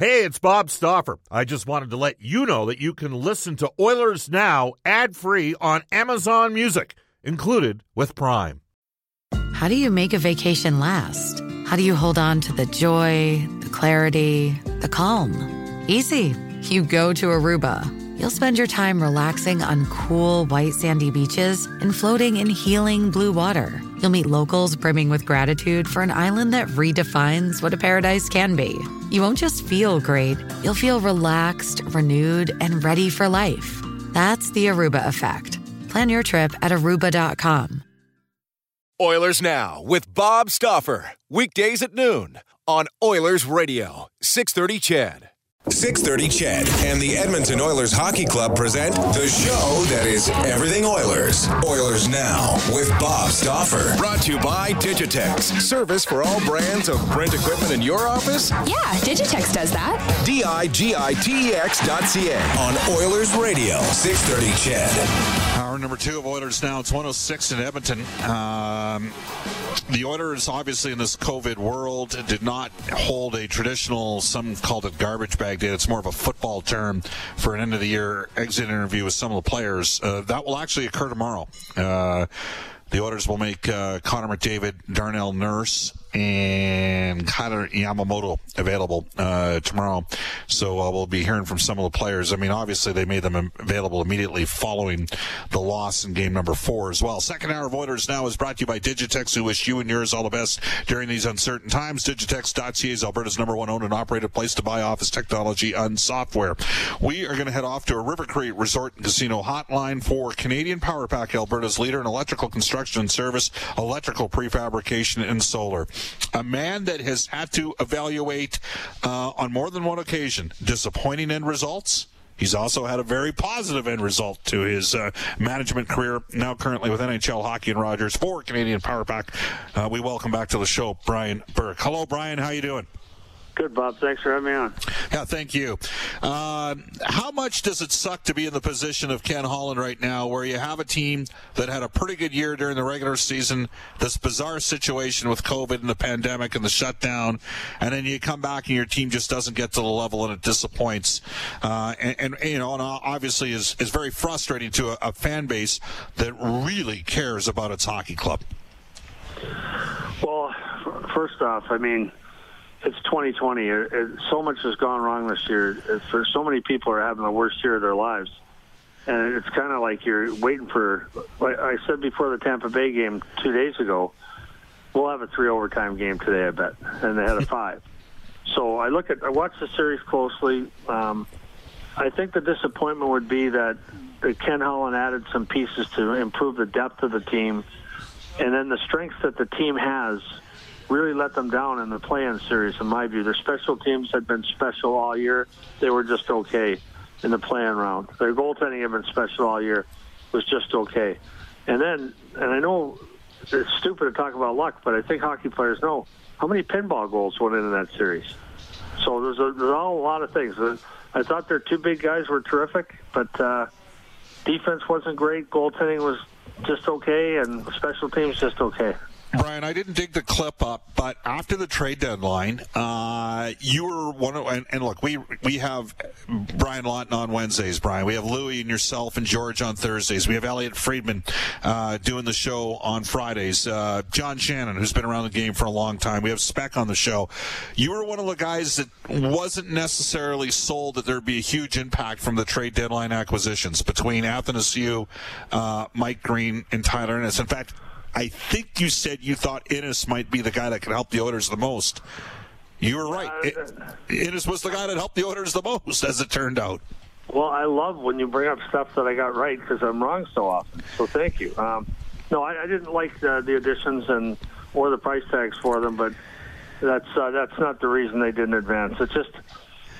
Hey, it's Bob Stauffer. I just wanted to let you know that you can listen to Oilers Now ad free on Amazon Music, included with Prime. How do you make a vacation last? How do you hold on to the joy, the clarity, the calm? Easy. You go to Aruba. You'll spend your time relaxing on cool, white, sandy beaches and floating in healing blue water. You'll meet locals brimming with gratitude for an island that redefines what a paradise can be. You won't just feel great, you'll feel relaxed, renewed, and ready for life. That's the Aruba effect. Plan your trip at aruba.com. Oilers Now with Bob Stauffer. Weekdays at noon on Oilers Radio, 630 CHED. 630 CHED and the Edmonton Oilers Hockey Club present the show that is everything Oilers. Oilers Now with Bob Stauffer. Brought to you by Digitex. Service for all brands of print equipment in your office? Yeah, Digitex does that. D-I-G-I-T-E-X dot C-A. On Oilers Radio, 630 CHED. Number two of Oilers Now. It's 106 in Edmonton. Um, the Oilers, obviously, in this COVID world, did not hold a traditional, some called it garbage bag day. It's more of a football term for an end of the year exit interview with some of the players. Uh, that will actually occur tomorrow. Uh, the Oilers will make uh, Connor McDavid, Darnell Nurse, and Kailer Yamamoto available uh, tomorrow. So uh, we'll be hearing from some of the players. I mean, obviously they made them available immediately following the loss in game number four as well. Second hour of Oilers now is brought to you by Digitex, who wish you and yours all the best during these uncertain times. Digitex.ca is Alberta's number one owned and operated place to buy office technology and software. We are going to head off to a River Cree Resort and Casino hotline for Canadian Power Pack, Alberta's leader in electrical construction and service, electrical prefabrication, and solar a man that has had to evaluate uh, on more than one occasion disappointing end results. He's also had a very positive end result to his uh, management career, now currently with NHL Hockey and Rogers for Canadian Power Pack. Uh, we welcome back to the show Brian Burke. Hello, Brian. How you doing? Good, Bob. Thanks for having me on. Yeah, thank you. Uh, how much does it suck to be in the position of Ken Holland right now, where you have a team that had a pretty good year during the regular season, this bizarre situation with COVID and the pandemic and the shutdown, and then you come back and your team just doesn't get to the level and it disappoints, uh, and, and, you know, and obviously is is very frustrating to a, a fan base that really cares about its hockey club. Well, first off, I mean it's 2020. It, it, so much has gone wrong this year. For so many people are having the worst year of their lives, and it's kind of like you're waiting for. Like I said before the Tampa Bay game two days ago, we'll have a three overtime game today. I bet, and they had a five. So I look at I watch the series closely. Um, I think the disappointment would be that, that Ken Holland added some pieces to improve the depth of the team, and then the strengths that the team has really let them down in the play-in series, in my view. Their special teams had been special all year. They were just okay in the play-in round. Their goaltending had been special all year. was just okay. And then, and I know it's stupid to talk about luck, but I think hockey players know how many pinball goals went into that series. So there's, a, there's all a lot of things. I thought their two big guys were terrific, but uh, defense wasn't great. Goaltending was just okay, and special teams just okay. Brian, I didn't dig the clip up, but after the trade deadline, uh, you were one of, and, and, look, we we have Brian Lawton on Wednesdays, Brian. We have Louie and yourself and George on Thursdays. We have Elliot Friedman uh, doing the show on Fridays. Uh, John Shannon, who's been around the game for a long time. We have Spec on the show. You were one of the guys that wasn't necessarily sold that there'd be a huge impact from the trade deadline acquisitions between Athanasiu, uh, Mike Green, and Tyler Ennis. In fact, I think you said you thought Ennis might be the guy that could help the Oilers the most. You were right. Uh, Ennis was the guy that helped the Oilers the most, as it turned out. Well, I love when you bring up stuff that I got right because I'm wrong so often. So thank you. Um, no, I, I, didn't like the, the, additions and or the price tags for them, but that's uh, that's not the reason they didn't advance. It's just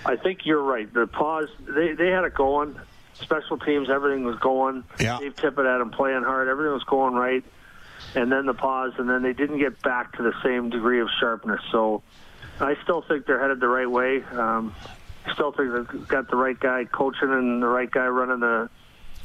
I think you're right. The pause they they had it going. Special teams, everything was going. Yeah. Dave Tippett had them playing hard. Everything was going right and then the pause, and then they didn't get back to the same degree of sharpness. So I still think they're headed the right way. Um, still think they've got the right guy coaching and the right guy running the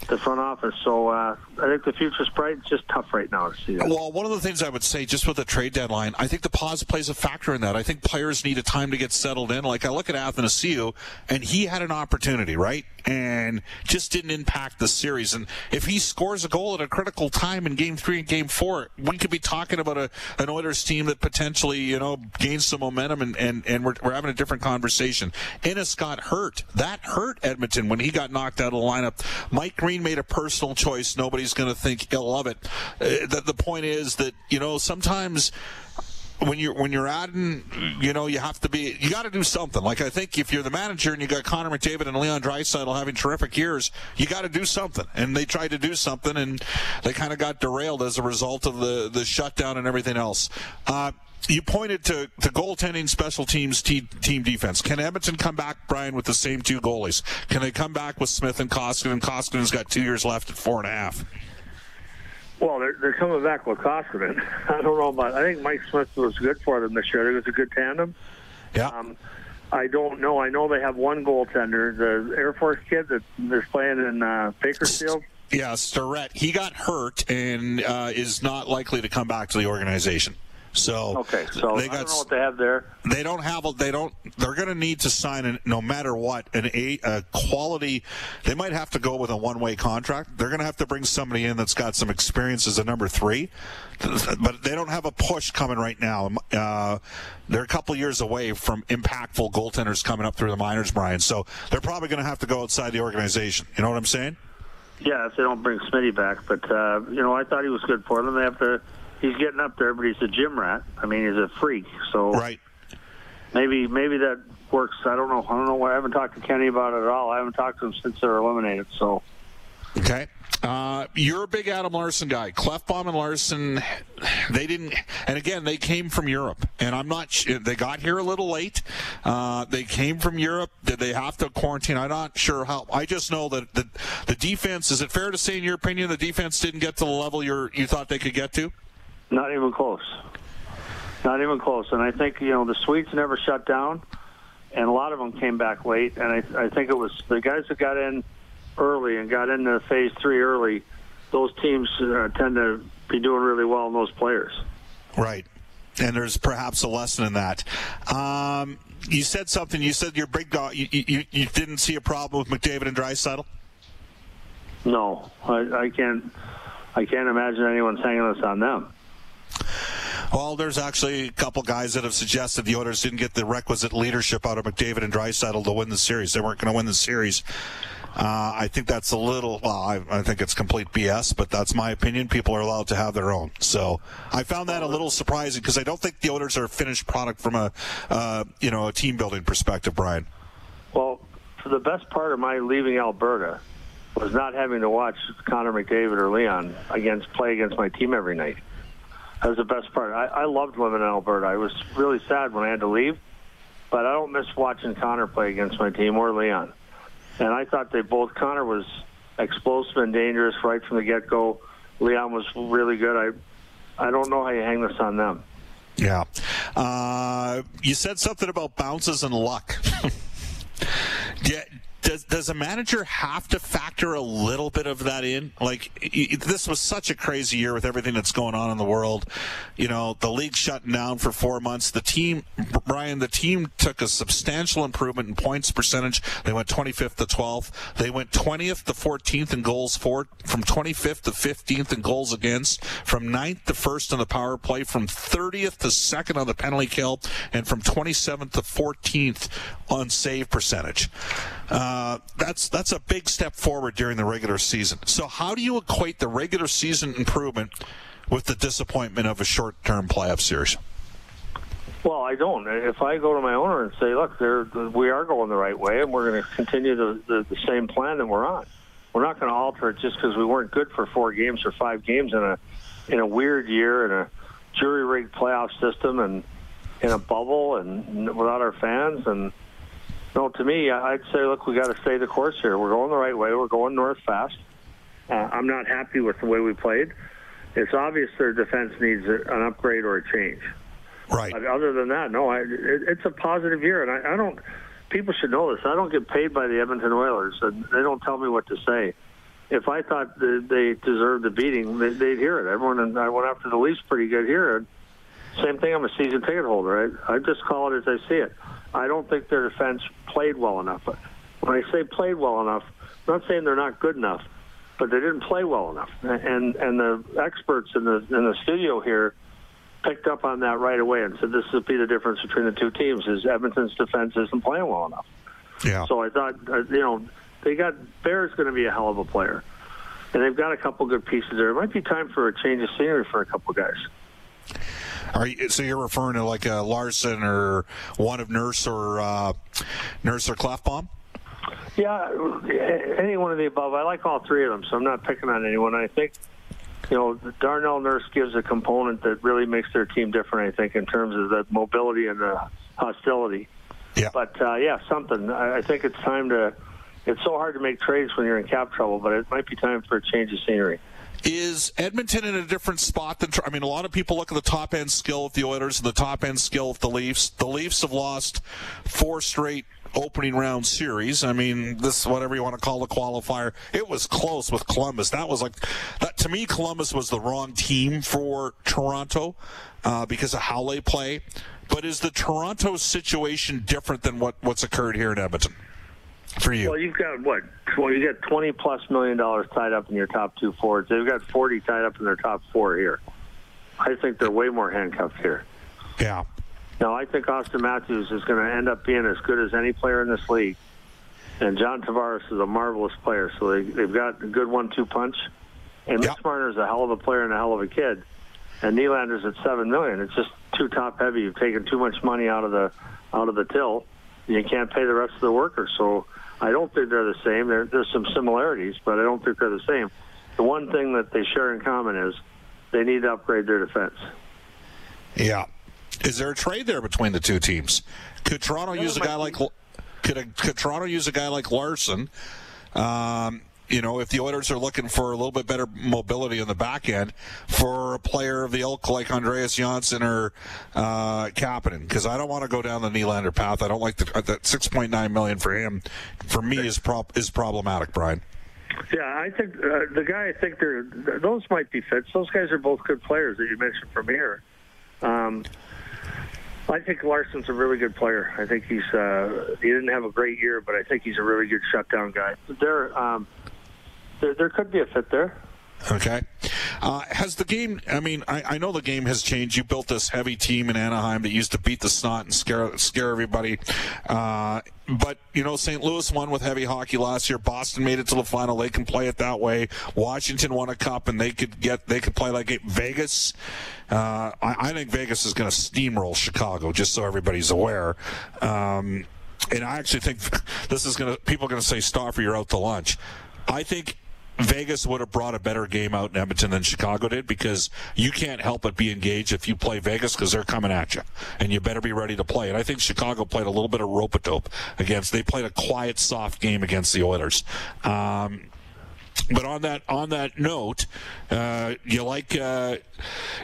the front office. So uh, I think the future's bright. It's just tough right now to see that. Well, one of the things I would say, just with the trade deadline, I think the pause plays a factor in that. I think players need a time to get settled in. Like I look at Athanasiu, and he had an opportunity, right, and just didn't impact the series. And if he scores a goal at a critical time in Game Three and Game Four, we could be talking about a an Oilers team that potentially, you know, gains some momentum, and and, and we're, we're having a different conversation. Ennis got hurt. That hurt Edmonton when he got knocked out of the lineup. Mike Green made a personal choice. Nobody's going to think ill of it. Uh, the, the point is that you know sometimes when you're when you're adding, you know, you have to be you got to do something. Like I think if you're the manager and you got Connor McDavid and Leon Draisaitl having terrific years, you got to do something. And they tried to do something, and they kind of got derailed as a result of the the shutdown and everything else. Uh, you pointed to, to goaltending, special teams, team, team defense. Can Edmonton come back, Brian, with the same two goalies? Can they come back with Smith and Koskinen? Koskinen's got two years left at four and a half. Well, they're, they're coming back with Koskinen. I don't know about. I think Mike Smith was good for them this year. It was a good tandem. Yeah. Um, I don't know. I know they have one goaltender, the Air Force kid that is playing in uh, Bakersfield. Yeah, Starrett. He got hurt and uh, is not likely to come back to the organization. So okay, so they I got, don't know what they have there. They don't have a. They don't. They're going to need to sign an, no matter what an a, a quality. They might have to go with a one way contract. They're going to have to bring somebody in that's got some experience as a number three, but they don't have a push coming right now. Uh, they're a couple years away from impactful goaltenders coming up through the minors, Brian. So they're probably going to have to go outside the organization. You know what I'm saying? Yeah, if they don't bring Smitty back, but uh, you know, I thought he was good for them. They have to he's getting up there, but he's a gym rat. I mean, he's a freak. So right. Maybe maybe that works. I don't know. I don't know. I haven't talked to Kenny about it at all. I haven't talked to him since they're eliminated. So. Okay. Uh, you're a big Adam Larsson guy. Klefbom and Larsson, they didn't, and again, they came from Europe, and I'm not. They got here a little late. Uh, they came from Europe. Did they have to quarantine? I'm not sure how. I just know that the the defense. Is it fair to say, in your opinion, the defense didn't get to the level you you thought they could get to? Not even close. Not even close. And I think you know the Swedes never shut down, and a lot of them came back late. And I, I think it was the guys that got in early and got into phase three early. Those teams uh, tend to be doing really well in those players. Right. And there's perhaps a lesson in that. Um, you said something. You said your big dog. You, you, you didn't see a problem with McDavid and Draisaitl. No, I, I can't. I can't imagine anyone's hanging this on them. Well, there's actually a couple guys that have suggested the Oilers didn't get the requisite leadership out of McDavid and Draisaitl to win the series. They weren't going to win the series. Uh, I think that's a little. Well, I, I, think it's complete BS, but that's my opinion. People are allowed to have their own. So I found that a little surprising because I don't think the Oilers are a finished product from a, uh, you know, a team building perspective, Brian. Well, for the best part of my leaving Alberta was not having to watch Connor McDavid or Leon against play against my team every night. That was the best part. I, I loved living in Alberta. I was really sad when I had to leave, but I don't miss watching Connor play against my team or Leon. And I thought they both. Connor was explosive and dangerous right from the get go. Leon was really good. I I don't know how you hang this on them. Yeah. Uh, you said something about bounces and luck. yeah, does does a manager have to factor a little bit of that in? Like this was such a crazy year with everything that's going on in the world. You know, the league shutting down for four months. The team, Brian, the team took a substantial improvement in points percentage. They went 25th to 12th. They went 20th to 14th in goals for, from 25th to 15th in goals against, from 9th to 1st in the power play, from 30th to 2nd on the penalty kill, and from 27th to 14th on save percentage. Uh, Uh, that's that's a big step forward during the regular season. So how do you equate the regular season improvement with the disappointment of a short-term playoff series? Well, I don't. If I go to my owner and say, "Look, we are going the right way, and we're going to continue the, the, the same plan that we're on," we're not going to alter it just because we weren't good for four games or five games in a in a weird year in a jury rigged playoff system and in a bubble and without our fans and no, to me, I'd say, look, we got to stay the course here. We're going the right way. We're going north fast. Uh, I'm not happy with the way we played. It's obvious their defense needs an upgrade or a change. Right. But other than that, no, I, it, it's a positive year, and I, I don't. People should know this. I don't get paid by the Edmonton Oilers, and they don't tell me what to say. if I thought they deserved a beating, they, they'd hear it. Everyone, and I went after the Leafs pretty good here. Same thing. I'm a season ticket holder. I, I just call it as I see it. I don't think their defense played well enough. When I say played well enough, I'm not saying they're not good enough, but they didn't play well enough. And and the experts in the in the studio here picked up on that right away and said this would be the difference between the two teams: is Edmonton's defense isn't playing well enough. Yeah. So I thought, uh, you know, they got Bear's going to be a hell of a player, and they've got a couple good pieces there. It might be time for a change of scenery for a couple guys. Are you, so you're referring to like a Larsson or one of Nurse or uh, Nurse or Klefbom? Yeah, any one of the above. I like all three of them, so I'm not picking on anyone. I think, you know, Darnell Nurse gives a component that really makes their team different. I think in terms of the mobility and the hostility. Yeah. But uh, yeah, something. I, I think it's time to. It's so hard to make trades when you're in cap trouble, but it might be time for a change of scenery. Is Edmonton in a different spot than? I mean, a lot of people look at the top end skill of the Oilers and the top end skill of the Leafs. The Leafs have lost four straight opening round series. I mean, this whatever you want to call the qualifier. It was close with Columbus. That was like that to me. Columbus was the wrong team for Toronto uh, because of how they play. But is the Toronto situation different than what, what's occurred here in Edmonton for you? Well, you've got what? Well, you got twenty plus million dollars tied up in your top two forwards. They've got forty tied up in their top four here. I think they're way more handcuffed here. Yeah. Now, I think Auston Matthews is going to end up being as good as any player in this league. And John Tavares is a marvelous player, so they, they've got a good one-two punch. And Mitch Yep. Marner is a hell of a player and a hell of a kid. And Nylander's at seven million. It's just too top heavy. You've taken too much money out of the out of the till. You can't pay the rest of the workers. So I don't think they're the same. There, there's some similarities, but I don't think they're the same. The one thing that they share in common is they need to upgrade their defense. Yeah. Is there a trade there between the two teams? Could Toronto use a guy like could a, could Toronto use a guy like Larsson? Um, you know, if the Oilers are looking for a little bit better mobility on the back end for a player of the ilk like Andreas Johnsson or uh, Kapanen, because I don't want to go down the Nylander path. I don't like the, that six point nine million for him. For me, is prop is problematic, Brian. Yeah, I think uh, the guy. I think they're those might be fits. Those guys are both good players that you mentioned from here. Um, I think Larsson's a really good player. I think he's uh, he didn't have a great year, but I think he's a really good shutdown guy. There, um, there, there could be a fit there. Okay. Uh, has the game, I mean, I, I know the game has changed. You built this heavy team in Anaheim that used to beat the snot and scare, scare everybody. Uh, but, you know, St. Louis won with heavy hockey last year. Boston made it to the final. They can play it that way. Washington won a cup and they could get, they could play like it. Vegas, uh, I, I think Vegas is going to steamroll Chicago, just so everybody's aware. Um, and I actually think this is going to, people are going to say, Stauffer, you're out to lunch. I think Vegas would have brought a better game out in Edmonton than Chicago did because you can't help but be engaged if you play Vegas because they're coming at you and you better be ready to play. And I think Chicago played a little bit of rope a dope against. They played a quiet, soft game against the Oilers. Um, but on that on that note, uh, you like uh,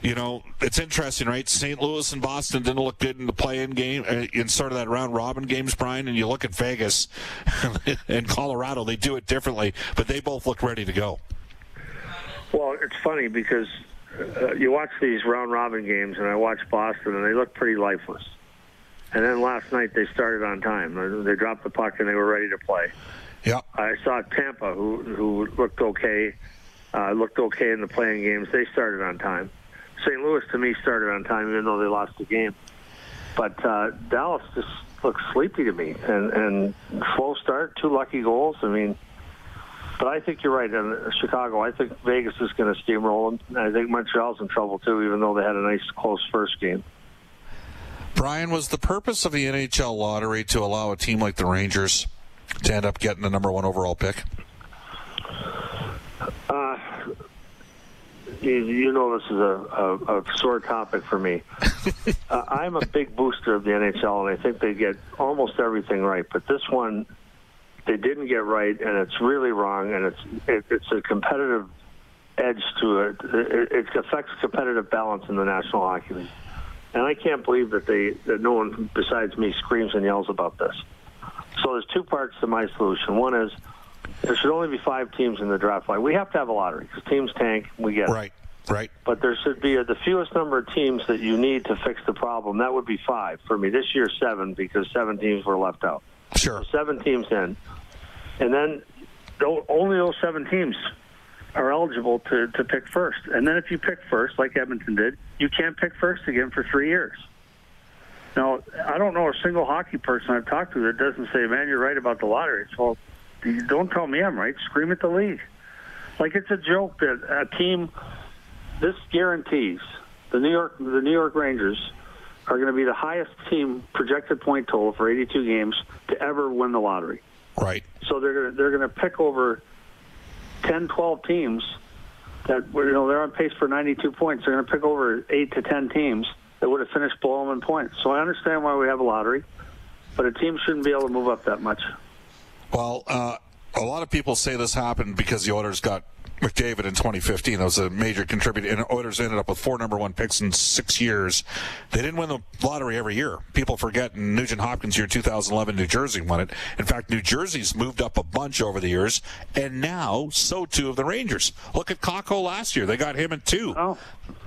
you know it's interesting, right? St. Louis and Boston didn't look good in the play-in game uh, in sort of that round robin games, Brian. And you look at Vegas and Colorado, they do it differently, but they both look ready to go. Well, it's funny because uh, you watch these round robin games, and I watch Boston, and they look pretty lifeless. And then last night they started on time. They dropped the puck and they were ready to play. Yeah. I saw Tampa, who who looked okay, uh, looked okay in the playing games. They started on time. St. Louis, to me, started on time, even though they lost the game. But uh, Dallas just looks sleepy to me, and and slow start, two lucky goals. I mean, but I think you're right. In Chicago, I think Vegas is going to steamroll them. I think Montreal's in trouble too, even though they had a nice close first game. Brian, was the purpose of the NHL lottery to allow a team like the Rangers to end up getting the number one overall pick? Uh, you, you know this is a, a, a sore topic for me. uh, I'm a big booster of the NHL, and I think they get almost everything right. But this one, they didn't get right, and it's really wrong, and it's it, it's a competitive edge to it. it. It affects competitive balance in the National Hockey League, and I can't believe that they that no one besides me screams and yells about this. So there's two parts to my solution. One is there should only be five teams in the draft line. We have to have a lottery because teams tank. We get it. Right. Right. But there should be the fewest number of teams that you need to fix the problem. That would be five for me. This year, seven because seven teams were left out. Sure. Seven teams in, and then only those seven teams are eligible to, to pick first. And then if you pick first, like Edmonton did, you can't pick first again for three years. Now, I don't know a single hockey person I've talked to that doesn't say, "Man, you're right about the lottery." So, don't tell me I'm right. Scream at the league. Like it's a joke that a team. This guarantees the New York the New York Rangers are going to be the highest team projected point total for 82 games to ever win the lottery. Right. So they're they're going to pick over 10, 12 teams that you know they're on pace for 92 points. They're going to pick over eight to 10 teams that would have finished below them in points. So I understand why we have a lottery, but a team shouldn't be able to move up that much. Well, uh, a lot of people say this happened because the Oilers got McDavid in 2015. That was a major contributor. And Oilers ended up with four number one picks in six years. They didn't win the lottery every year. People forget in Nugent Hopkins year 2011, New Jersey won it. In fact, New Jersey's moved up a bunch over the years, and now so too have the Rangers. Look at Kakko last year. They got him at two. Oh,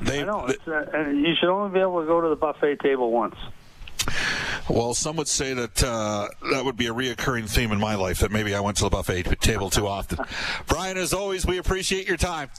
They, I know. they- It's, uh, and you should only be able to go to the buffet table once. Well, some would say that uh, that would be a reoccurring theme in my life. That maybe I went to the buffet table too often. Brian, as always, we appreciate your time.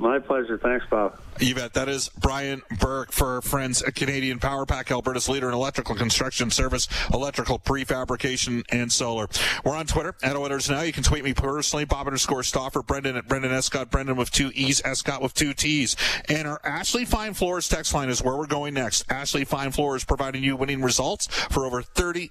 My pleasure. Thanks, Bob. You bet. That is Brian Burke for friends Canadian Power Pack, Alberta's leader in electrical construction service, electrical prefabrication, and solar. We're on Twitter at Oilers Now. You can tweet me personally, Bob underscore Stauffer, Brendan at Brendan Escott, Brendan with two E's, Escott with two T's. And our Ashley Fine Floors text line is where we're going next. Ashley Fine Floors providing you winning results for over 35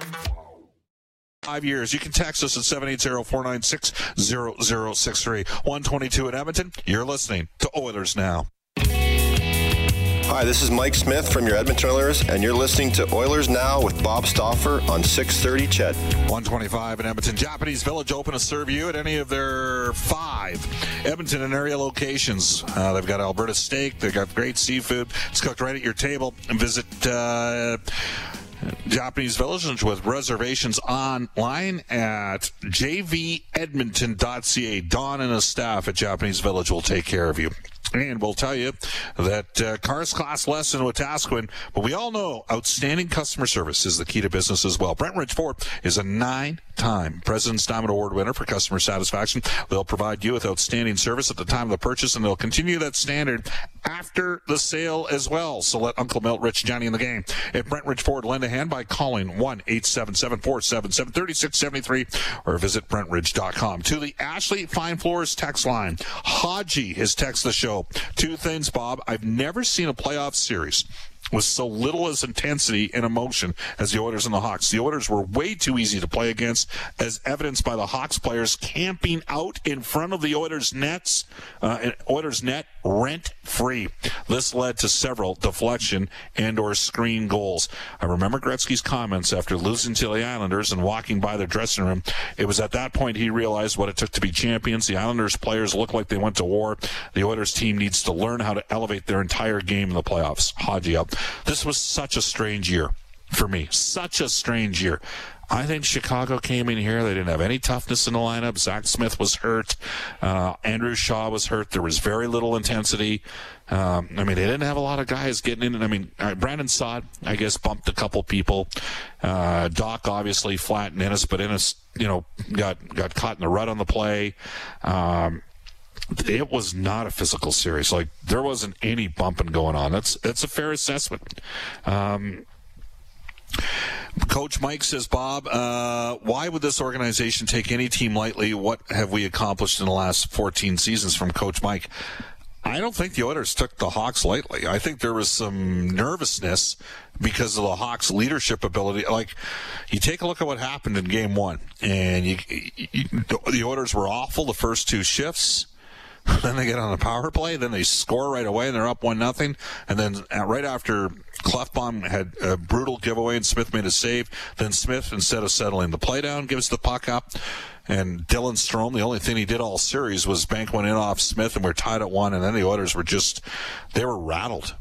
Five years. You can text us at 780-496-0063. 122 in Edmonton. You're listening to Oilers Now. Hi, this is Mike Smith from your Edmonton Oilers, and you're listening to Oilers Now with Bob Stauffer on 630 CHED. 125 in Edmonton. Japanese Village open to serve you at any of their five Edmonton and area locations. Uh, they've got Alberta steak. They've got great seafood. It's cooked right at your table. And visit uh, Japanese Village with reservations online at jvedmonton.ca. Don and his staff at Japanese Village will take care of you. And we'll tell you that uh, Cars Class lesson with Tasquin, but we all know outstanding customer service is the key to business as well. Brentridge Ford is a nine-time President's Diamond Award winner for customer satisfaction. They'll provide you with outstanding service at the time of the purchase, and they'll continue that standard after the sale as well. So let Uncle Milt, Rich, Johnny in the game at Brentridge Ford lend a hand by calling 1-877-477-3673 or visit brentridge.com. To the Ashley Fine Floors text line, Haji has texted the show. Two things, Bob. I've never seen a playoff series with so little as intensity and emotion as the Oilers and the Hawks. The Oilers were way too easy to play against, as evidenced by the Hawks players camping out in front of the Oilers nets, uh, Oilers net rent free. This led to several deflection and or screen goals. I remember Gretzky's comments after losing to the Islanders and walking by their dressing room. It was at that point he realized what it took to be champions. The Islanders players look like they went to war. The Oilers team needs to learn how to elevate their entire game in the playoffs. Haji up. This was such a strange year for me. Such a strange year. I think Chicago came in here. They didn't have any toughness in the lineup. Zach Smith was hurt. Uh, Andrew Shaw was hurt. There was very little intensity. Um, I mean, they didn't have a lot of guys getting in. I mean, uh, Brandon Saad, I guess, bumped a couple people. Uh, Doc obviously flattened Ennis, but Ennis, you know, got got caught in the rut on the play. Um, it was not a physical series. Like there wasn't any bumping going on. That's that's a fair assessment. Um, Coach Mike says, Bob, uh, why would this organization take any team lightly? What have we accomplished in the last 14 seasons from Coach Mike? I don't think the Oilers took the Hawks lightly. I think there was some nervousness because of the Hawks' leadership ability. Like, you take a look at what happened in Game One, and you, you, the Oilers were awful the first two shifts. then they get on a power play, then they score right away, and they're up one nothing. And then right after Klefbom had a brutal giveaway, and Smith made a save. Then Smith, instead of settling the play down, gives the puck up. And Dylan Strome, the only thing he did all series was bank one in off Smith, and we're tied at one. And then the Oilers were just, they were rattled.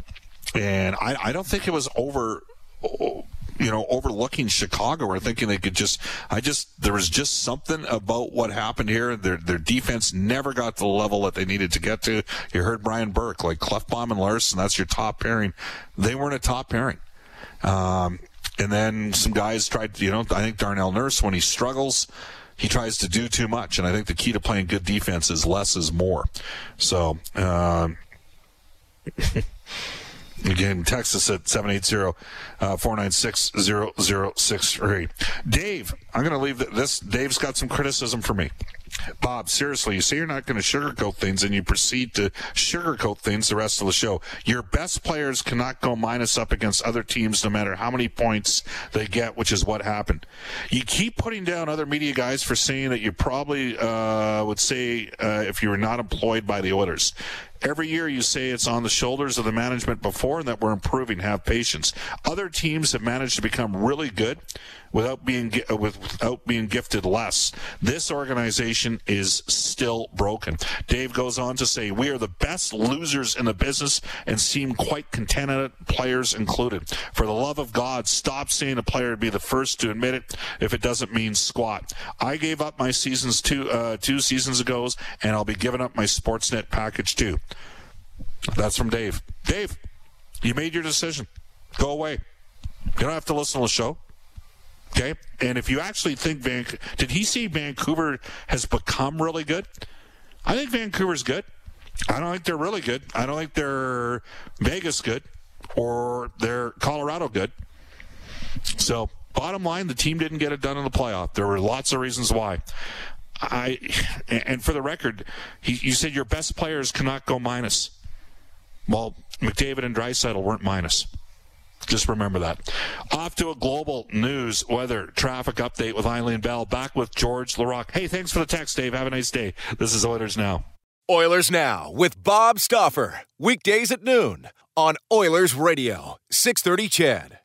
And I, I don't think it was over you know, overlooking Chicago or thinking they could just, I just, there was just something about what happened here. Their, their defense never got to the level that they needed to get to. You heard Brian Burke, like Klefbom and Larsson, that's your top pairing. They weren't a top pairing. Um, and then some guys tried, you know, I think Darnell Nurse, when he struggles, he tries to do too much. And I think the key to playing good defense is less is more. So, um, Again, text us at 780-496-0063. Uh, Dave, I'm going to leave this. Dave's got some criticism for me. Bob, seriously, you say you're not going to sugarcoat things and you proceed to sugarcoat things the rest of the show. Your best players cannot go minus up against other teams no matter how many points they get, which is what happened. You keep putting down other media guys for saying that you probably uh, would say uh, if you were not employed by the Oilers. Every year you say it's on the shoulders of the management before and that we're improving. Have patience. Other teams have managed to become really good without being without being gifted less. This organization is still broken. Dave goes on to say, "We are the best losers in the business and seem quite content contented, players included. For the love of God, stop saying a player would be the first to admit it if it doesn't mean squat. I gave up my seasons two uh, two seasons ago, and I'll be giving up my Sportsnet package too." That's from Dave. Dave, you made your decision. Go away. You don't have to listen to the show. Okay. And if you actually think Vancouver, did he see Vancouver has become really good? I think Vancouver's good. I don't think they're really good. I don't think they're Vegas good or they're Colorado good. So, bottom line, the team didn't get it done in the playoff. There were lots of reasons why. I and for the record, he, you said your best players cannot go minus. Well, McDavid and Draisaitl weren't minus. Just remember that. Off to a global news weather traffic update with Eileen Bell. Back with George Laraque. Hey, thanks for the text, Dave. Have a nice day. This is Oilers Now. Oilers Now with Bob Stauffer. Weekdays at noon on Oilers Radio, 630 CHED.